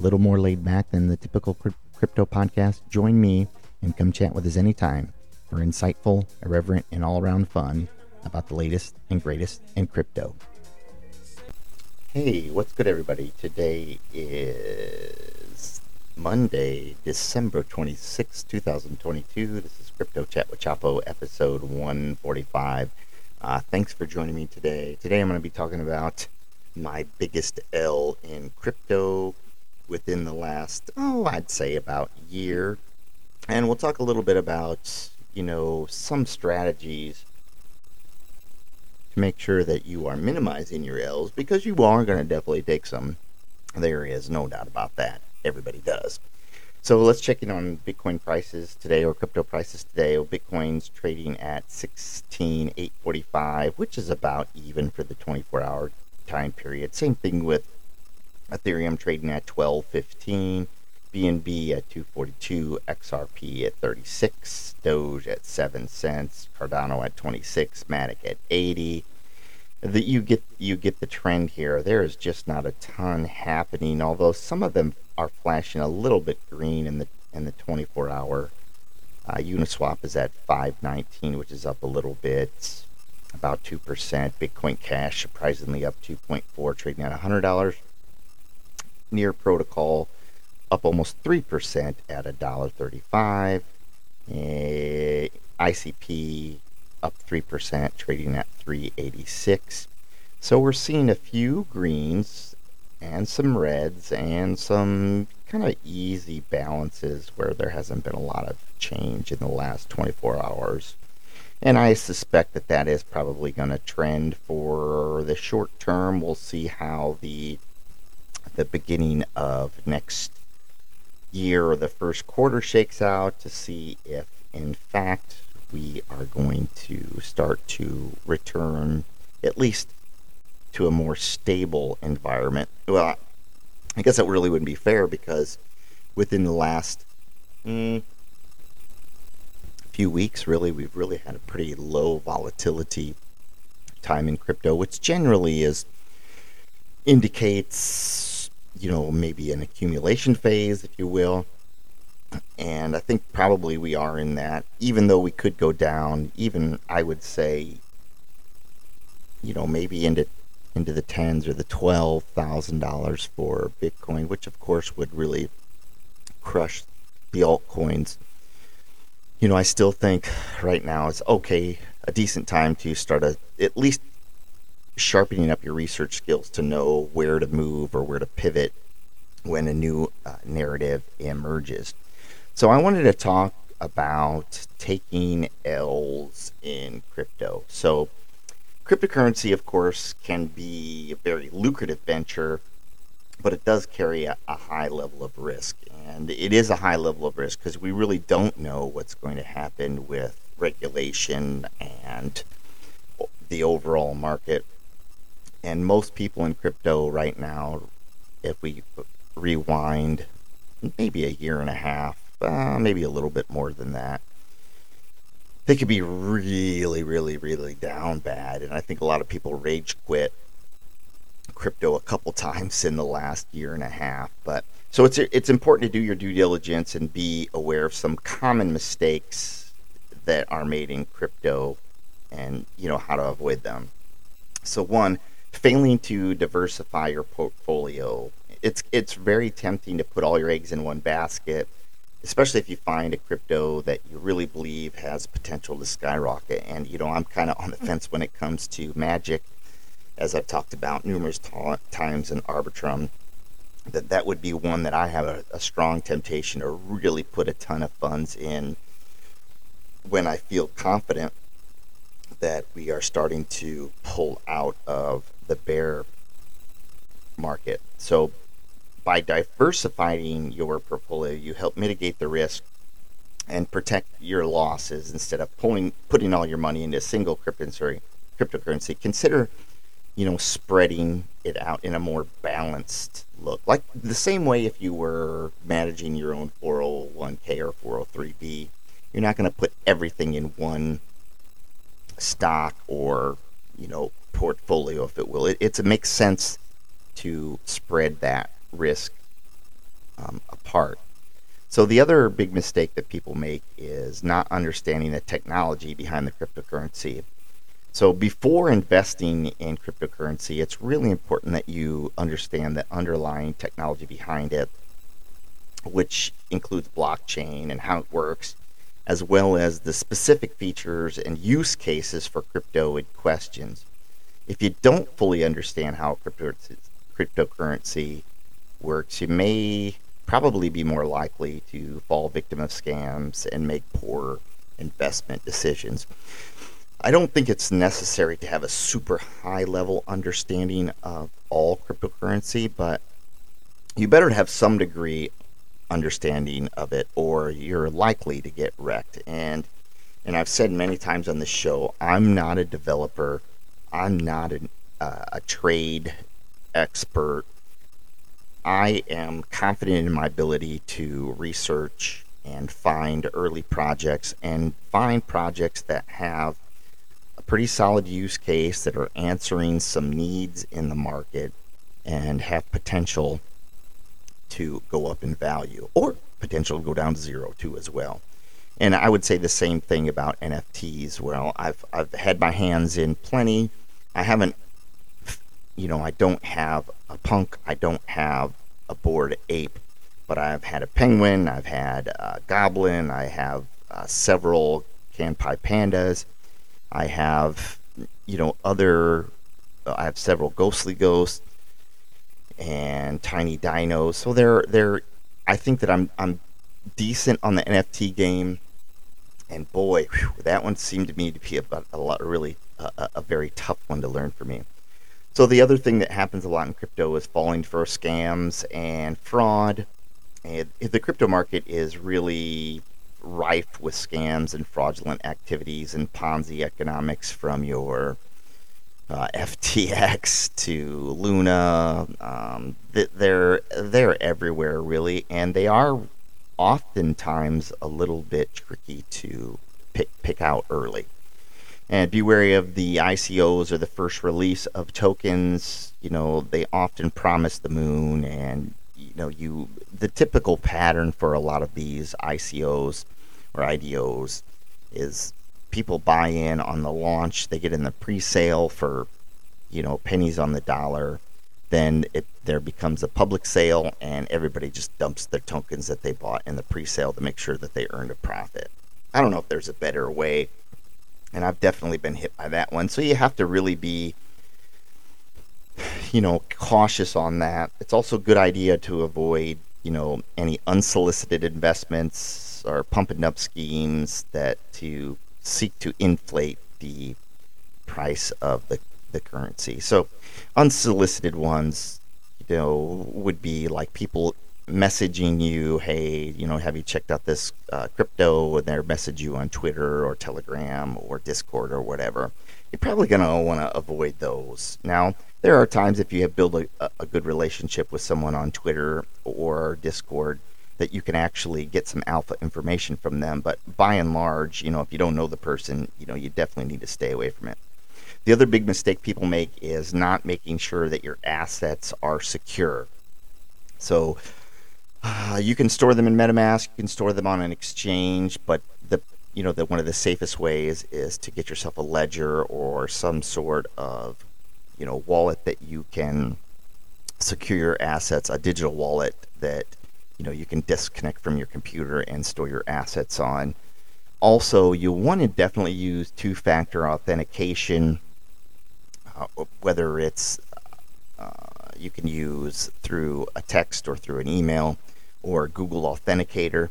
little more laid back than the typical crypto podcast. Join me and come chat with us anytime for insightful, irreverent, and all around fun about the latest and greatest in crypto. Hey, what's good, everybody? Today is Monday, December 26, 2022. This is Crypto Chat with Chapo, episode 145. Uh, thanks for joining me today. Today I'm going to be talking about my biggest L in crypto within the last, oh, I'd say about year. And we'll talk a little bit about, you know, some strategies to make sure that you are minimizing your L's because you are going to definitely take some. There is no doubt about that. Everybody does. So let's check in on Bitcoin prices today or crypto prices today. Bitcoin's trading at 16,845, which is about even for the 24 hour time period. Same thing with Ethereum trading at 1215, BNB at 242, XRP at 36, Doge at 7 cents, Cardano at 26, Matic at 80. That you get you get the trend here. There is just not a ton happening, although some of them are flashing a little bit green in the in the 24 hour. Uh, Uniswap is at 519, which is up a little bit about 2%. Bitcoin Cash surprisingly up 2.4, trading at $100. Near Protocol up almost 3% at $1.35. Uh, ICP up 3%, trading at 386. So we're seeing a few greens and some reds and some kind of easy balances where there hasn't been a lot of change in the last 24 hours. And I suspect that that is probably going to trend for the short term. We'll see how the the beginning of next year or the first quarter shakes out to see if in fact we are going to start to return at least to a more stable environment. Well, I guess that really wouldn't be fair because within the last mm, few weeks, really, we've really had a pretty low volatility time in crypto, which generally is indicates, you know, maybe an accumulation phase, if you will. And I think probably we are in that, even though we could go down, even I would say, you know, maybe into into the tens or the twelve thousand dollars for Bitcoin, which of course would really crush the altcoins you know, I still think right now it's okay, a decent time to start a, at least sharpening up your research skills to know where to move or where to pivot when a new uh, narrative emerges. So I wanted to talk about taking L's in crypto. So cryptocurrency, of course, can be a very lucrative venture, but it does carry a, a high level of risk and it is a high level of risk because we really don't know what's going to happen with regulation and the overall market. And most people in crypto right now, if we rewind maybe a year and a half, uh, maybe a little bit more than that, they could be really, really, really down bad. And I think a lot of people rage quit crypto a couple times in the last year and a half. But so it's it's important to do your due diligence and be aware of some common mistakes that are made in crypto, and you know how to avoid them. So one, failing to diversify your portfolio. It's it's very tempting to put all your eggs in one basket, especially if you find a crypto that you really believe has potential to skyrocket. And you know, I'm kind of on the mm-hmm. fence when it comes to Magic, as I've talked about numerous ta- times in Arbitrum that that would be one that I have a, a strong temptation to really put a ton of funds in when I feel confident that we are starting to pull out of the bear market. So by diversifying your portfolio, you help mitigate the risk and protect your losses instead of pulling putting all your money into a single cryptocurrency. Cryptocurrency. Consider, you know, spreading it out in a more balanced look, like the same way if you were managing your own 401k or 403b. You're not going to put everything in one stock or you know portfolio, if it will. It, it makes sense to spread that risk um, apart. So the other big mistake that people make is not understanding the technology behind the cryptocurrency. So before investing in cryptocurrency, it's really important that you understand the underlying technology behind it, which includes blockchain and how it works, as well as the specific features and use cases for crypto in questions. If you don't fully understand how cryptocurrency works, you may probably be more likely to fall victim of scams and make poor investment decisions. I don't think it's necessary to have a super high level understanding of all cryptocurrency, but you better have some degree understanding of it or you're likely to get wrecked. And and I've said many times on this show, I'm not a developer. I'm not an, uh, a trade expert. I am confident in my ability to research and find early projects and find projects that have a pretty solid use case that are answering some needs in the market and have potential to go up in value or potential to go down to zero too as well. And I would say the same thing about NFTs. Well, I've I've had my hands in plenty. I haven't you know, I don't have a punk, I don't have a bored ape, but I've had a penguin, I've had a goblin, I have uh, several Kanpai pandas, I have, you know, other, I have several ghostly ghosts and tiny dinos. So they're they're, I think that I'm I'm decent on the NFT game, and boy, whew, that one seemed to me to be a, a lot really a, a very tough one to learn for me. So the other thing that happens a lot in crypto is falling for scams and fraud. And the crypto market is really rife with scams and fraudulent activities and Ponzi economics from your uh, FTX to Luna. Um, they're they're everywhere really, and they are oftentimes a little bit tricky to pick pick out early and be wary of the ICOs or the first release of tokens. You know, they often promise the moon, and you know, you the typical pattern for a lot of these ICOs or IDOs is people buy in on the launch, they get in the pre-sale for you know pennies on the dollar. Then it there becomes a public sale, and everybody just dumps their tokens that they bought in the pre-sale to make sure that they earned a profit. I don't know if there's a better way and I've definitely been hit by that one. So you have to really be, you know, cautious on that. It's also a good idea to avoid, you know, any unsolicited investments or pumping up schemes that to seek to inflate the price of the, the currency. So unsolicited ones, you know, would be like people messaging you, hey, you know, have you checked out this uh, crypto? And they're message you on Twitter or Telegram or Discord or whatever. You're probably going to want to avoid those. Now, there are times if you have built a, a good relationship with someone on Twitter or Discord that you can actually get some alpha information from them. But by and large, you know, if you don't know the person, you know, you definitely need to stay away from it. The other big mistake people make is not making sure that your assets are secure. So, uh, you can store them in MetaMask. You can store them on an exchange, but the you know the one of the safest ways is to get yourself a ledger or some sort of you know wallet that you can secure your assets, a digital wallet that you know you can disconnect from your computer and store your assets on. Also, you want to definitely use two-factor authentication, whether it's uh, you can use through a text or through an email or Google Authenticator.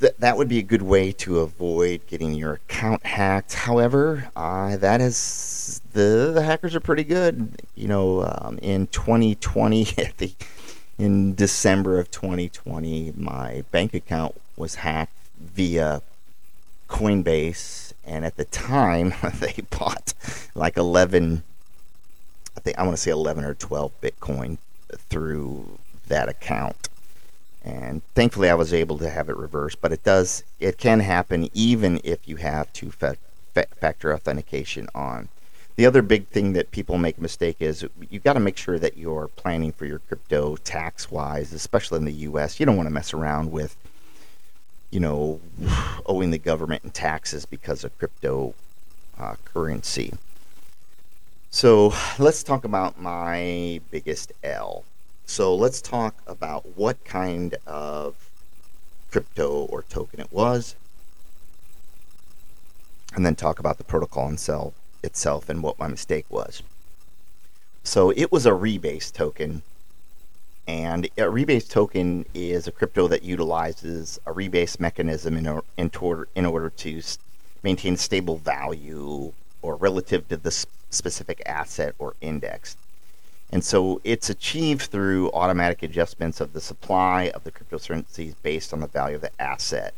Th- that would be a good way to avoid getting your account hacked. However, uh, that is the, the hackers are pretty good. You know, um, in 2020, the in December of 2020, my bank account was hacked via Coinbase, and at the time they bought like 11, I think I want to say 11 or 12 Bitcoin through that account. And thankfully, I was able to have it reversed, but it does, it can happen even if you have two factor authentication on. The other big thing that people make a mistake is you've got to make sure that you're planning for your crypto tax wise, especially in the US. You don't want to mess around with, you know, owing the government in taxes because of crypto currency. So let's talk about my biggest L. So let's talk about what kind of crypto or token it was, and then talk about the protocol itself, itself and what my mistake was. So it was a rebase token, and a rebase token is a crypto that utilizes a rebase mechanism in, or, in, tor- in order to maintain stable value or relative to the specific asset or index. And so it's achieved through automatic adjustments of the supply of the cryptocurrencies based on the value of the asset.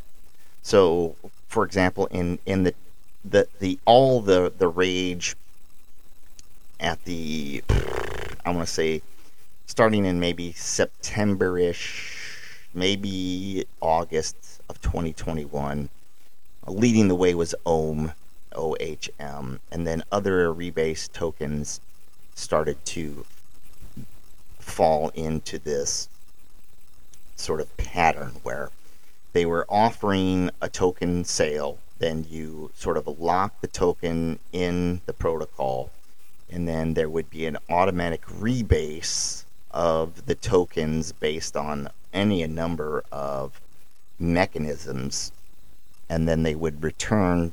So, for example, in, in the, the, the all the, the rage at the, I want to say, starting in maybe September ish, maybe August of 2021, uh, leading the way was OHM, OHM, and then other rebase tokens started to fall into this sort of pattern where they were offering a token sale, then you sort of lock the token in the protocol, and then there would be an automatic rebase of the tokens based on any number of mechanisms, and then they would return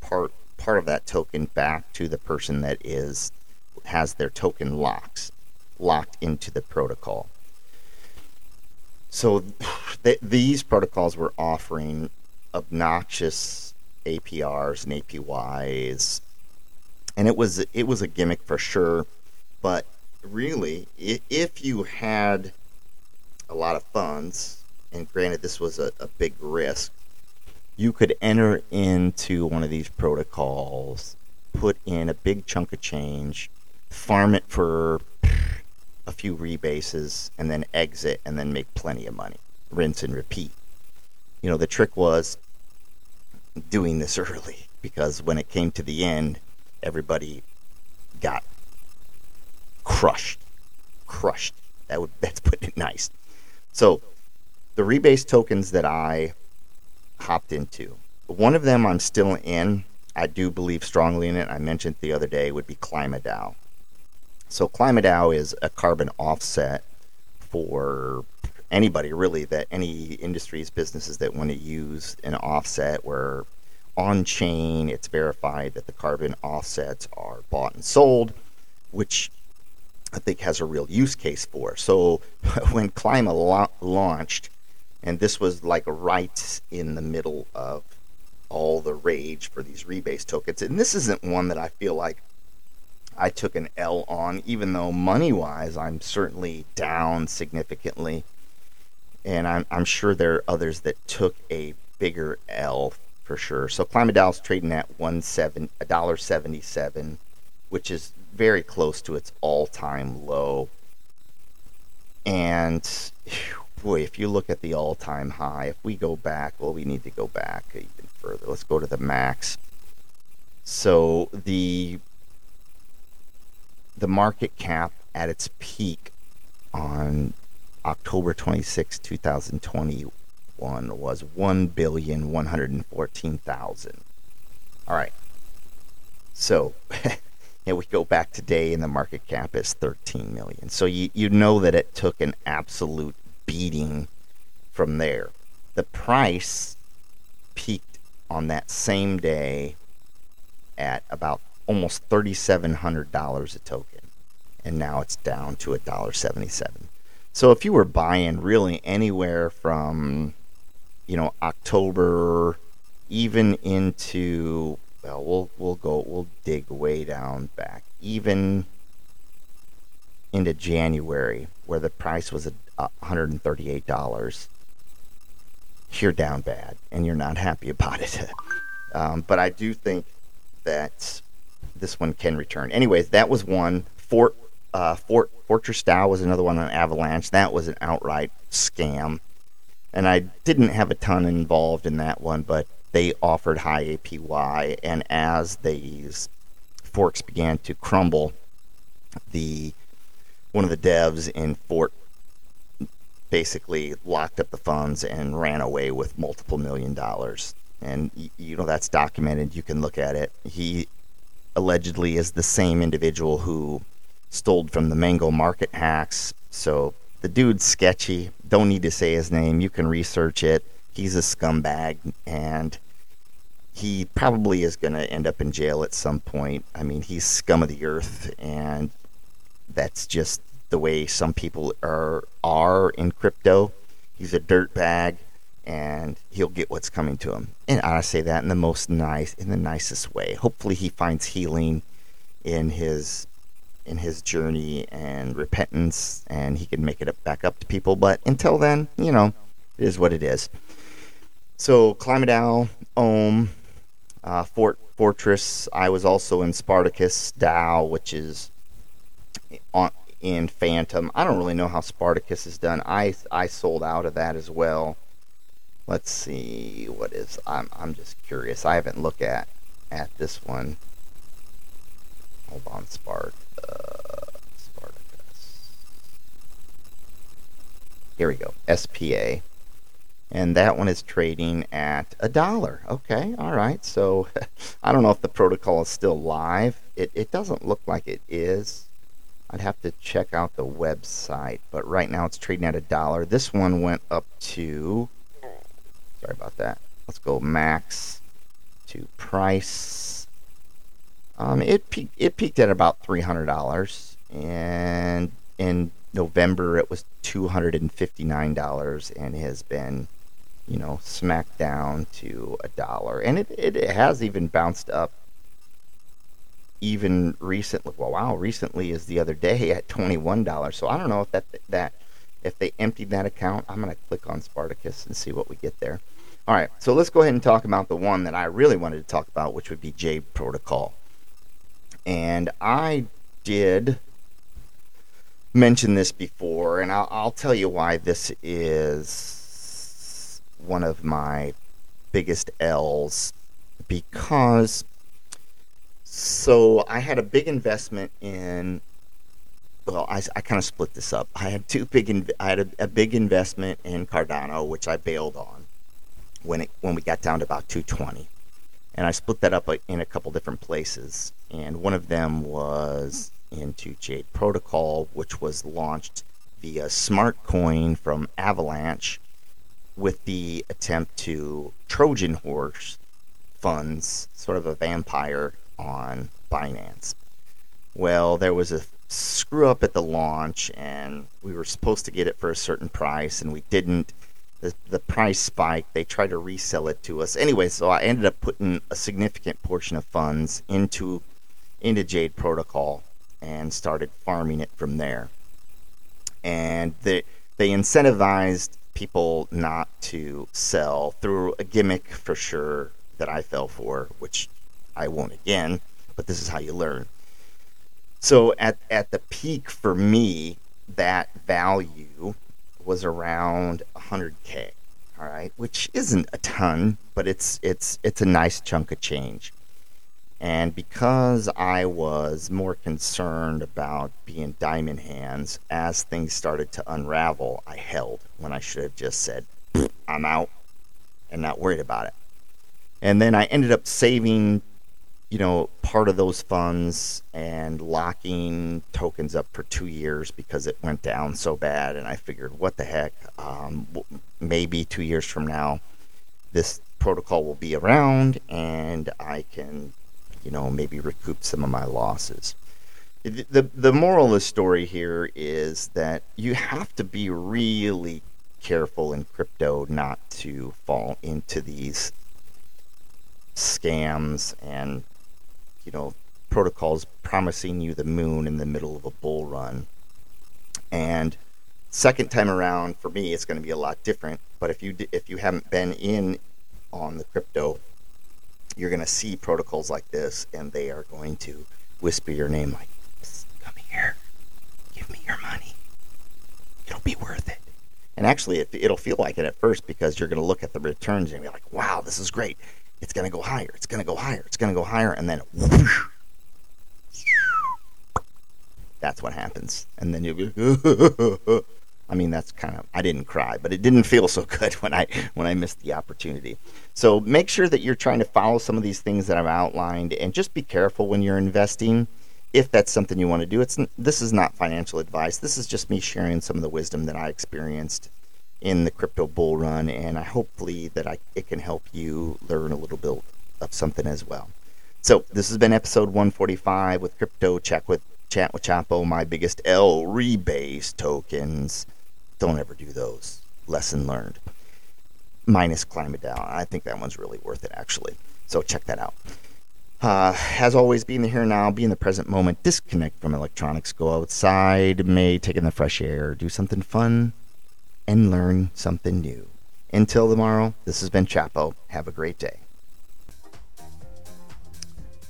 part part of that token back to the person that is has their token locks locked into the protocol. So th- these protocols were offering obnoxious APRs and APYs, and it was it was a gimmick for sure. But really, if you had a lot of funds, and granted this was a, a big risk, you could enter into one of these protocols, put in a big chunk of change, farm it for a few rebases and then exit and then make plenty of money. Rinse and repeat. You know, the trick was doing this early because when it came to the end, everybody got crushed. Crushed. That would that's putting it nice. So the rebase tokens that I hopped into, one of them I'm still in. I do believe strongly in it. I mentioned the other day would be KlimaDAO. So KlimaDAO is a carbon offset for anybody really that any industries, businesses that want to use an offset where on chain it's verified that the carbon offsets are bought and sold, which I think has a real use case for. So when Klima la- launched, and this was like right in the middle of all the rage for these rebase tokens, and this isn't one that I feel like I took an L on, even though money wise, I'm certainly down significantly. And I'm, I'm sure there are others that took a bigger L for sure. So KlimaDAO's trading at one seven a dollar seventy seven, which is very close to its all time low. And boy, if you look at the all time high, if we go back, well, we need to go back even further. Let's go to the max. So the the market cap at its peak on October 26, 2021 was 1,114,000. All right. So, and we go back today and the market cap is 13 million. So you, you know that it took an absolute beating from there. The price peaked on that same day at about almost $3,700 a token, and now it's down to $1.77. So if you were buying really anywhere from, you know, October even into well, we'll we'll go we'll dig way down back even into January where the price was a, $138, you're down bad and you're not happy about it. um, but I do think that this one can return. Anyways, that was one. Fort uh, Fort Fortress DAO was another one on Avalanche. That was an outright scam, and I didn't have a ton involved in that one, but they offered high APY, and as these forks began to crumble, the one of the devs in Fort basically locked up the funds and ran away with multiple million dollars. And you know that's documented. You can look at it. He allegedly is the same individual who stole from the Mango Market hacks. So the dude's sketchy. Don't need to say his name. You can research it. He's a scumbag, and he probably is going to end up in jail at some point. I mean, he's scum of the earth, and that's just the way some people are are in crypto. He's a dirtbag, and he'll get what's coming to him. And I say that in the most nice, in the nicest way. Hopefully, he finds healing in his in his journey and repentance, and he can make it up, back up to people. But until then, you know, it is what it is. So, KlimaDAO, Ohm, uh, Fort Fortress. I was also in Spartacus DAO, which is on in Fantom. I don't really know how Spartacus is done. I I sold out of that as well. Let's see what is. I'm I'm just curious. I haven't looked at at this one. Hold on, Spart. Uh, Spartacus. Here we go. SPA. And that one is trading at a dollar. Okay, all right. So I don't know if the protocol is still live. It, it doesn't look like it is. I'd have to check out the website, but right now it's trading at a dollar. This one went up to, sorry about that. Let's go max to price. Um, it peaked, it peaked at about three hundred dollars, and in November it was two hundred and fifty nine dollars, and has been, you know, smack down to a dollar, and it, it has even bounced up even recently. Well, wow, recently is the other day at twenty one dollars. So I don't know if that that if they emptied that account. I'm gonna click on Spartacus and see what we get there. All right, so let's go ahead and talk about the one that I really wanted to talk about, which would be Jade Protocol. And I did mention this before, and I'll, I'll tell you why this is one of my biggest L's because so I had a big investment in. Well, I, I kind of split this up. I had two big. I had a, a, big investment in Cardano, which I bailed on when it when we got down to about 220, and I split that up uh, in a couple different places. And one of them was into Jade Protocol, which was launched via Smartcoin from Avalanche, with the attempt to Trojan horse funds, sort of a vampire on Binance. Well, there was a screw up at the launch, and we were supposed to get it for a certain price, and we didn't. The, the price spiked. They tried to resell it to us. Anyway, so I ended up putting a significant portion of funds into into Jade Protocol and started farming it from there. And they they incentivized people not to sell through a gimmick for sure that I fell for, which I won't again, but this is how you learn. So at, at the peak for me, that value was around 100k, all right, which isn't a ton, but it's it's it's a nice chunk of change. And because I was more concerned about being diamond hands as things started to unravel, I held when I should have just said, I'm out and not worried about it. And then I ended up saving you know, part of those funds and locking tokens up for two years because it went down so bad. And I figured, what the heck? Um, maybe two years from now, this protocol will be around and I can, you know, maybe recoup some of my losses. The, the, moral of the story here is that you have to be really careful in crypto not to fall into these scams and you know, protocols promising you the moon in the middle of a bull run. And Second time around, for me, it's going to be a lot different. But if you if you haven't been in on the crypto, you're going to see protocols like this, and they are going to whisper your name like, "Come here, give me your money. It'll be worth it." And actually, it, it'll feel like it at first because you're going to look at the returns and be like, "Wow, this is great." It's going to go higher. It's going to go higher. It's going to go higher, and then whoosh, that's what happens. And then you'll be, I mean, that's kind of, I didn't cry, but it didn't feel so good when I, when I missed the opportunity. So make sure that you're trying to follow some of these things that I've outlined and just be careful when you're investing. If that's something you want to do, it's this is not financial advice. This is just me sharing some of the wisdom that I experienced in the crypto bull run, and I hopefully that I it can help you learn a little bit of something as well. So this has been episode 145 with Crypto Check with Chat with Chapo, my biggest L rebase tokens. Don't ever do those. Lesson learned. Minus KlimaDAO. I think that one's really worth it, actually. So check that out. Uh, as always, be in the here now, be in the present moment, disconnect from electronics, go outside, may take in the fresh air, do something fun, and learn something new. Until tomorrow, this has been Chapo. Have a great day.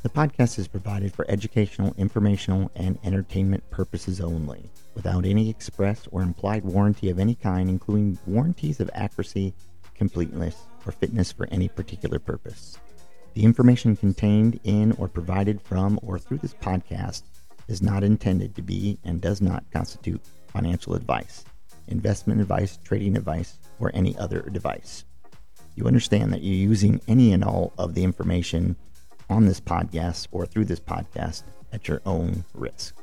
The podcast is provided for educational, informational, and entertainment purposes only, without any express or implied warranty of any kind, including warranties of accuracy, completeness, or fitness for any particular purpose. The information contained in or provided from or through this podcast is not intended to be and does not constitute financial advice, investment advice, trading advice, or any other advice. You understand that you're using any and all of the information on this podcast or through this podcast at your own risk.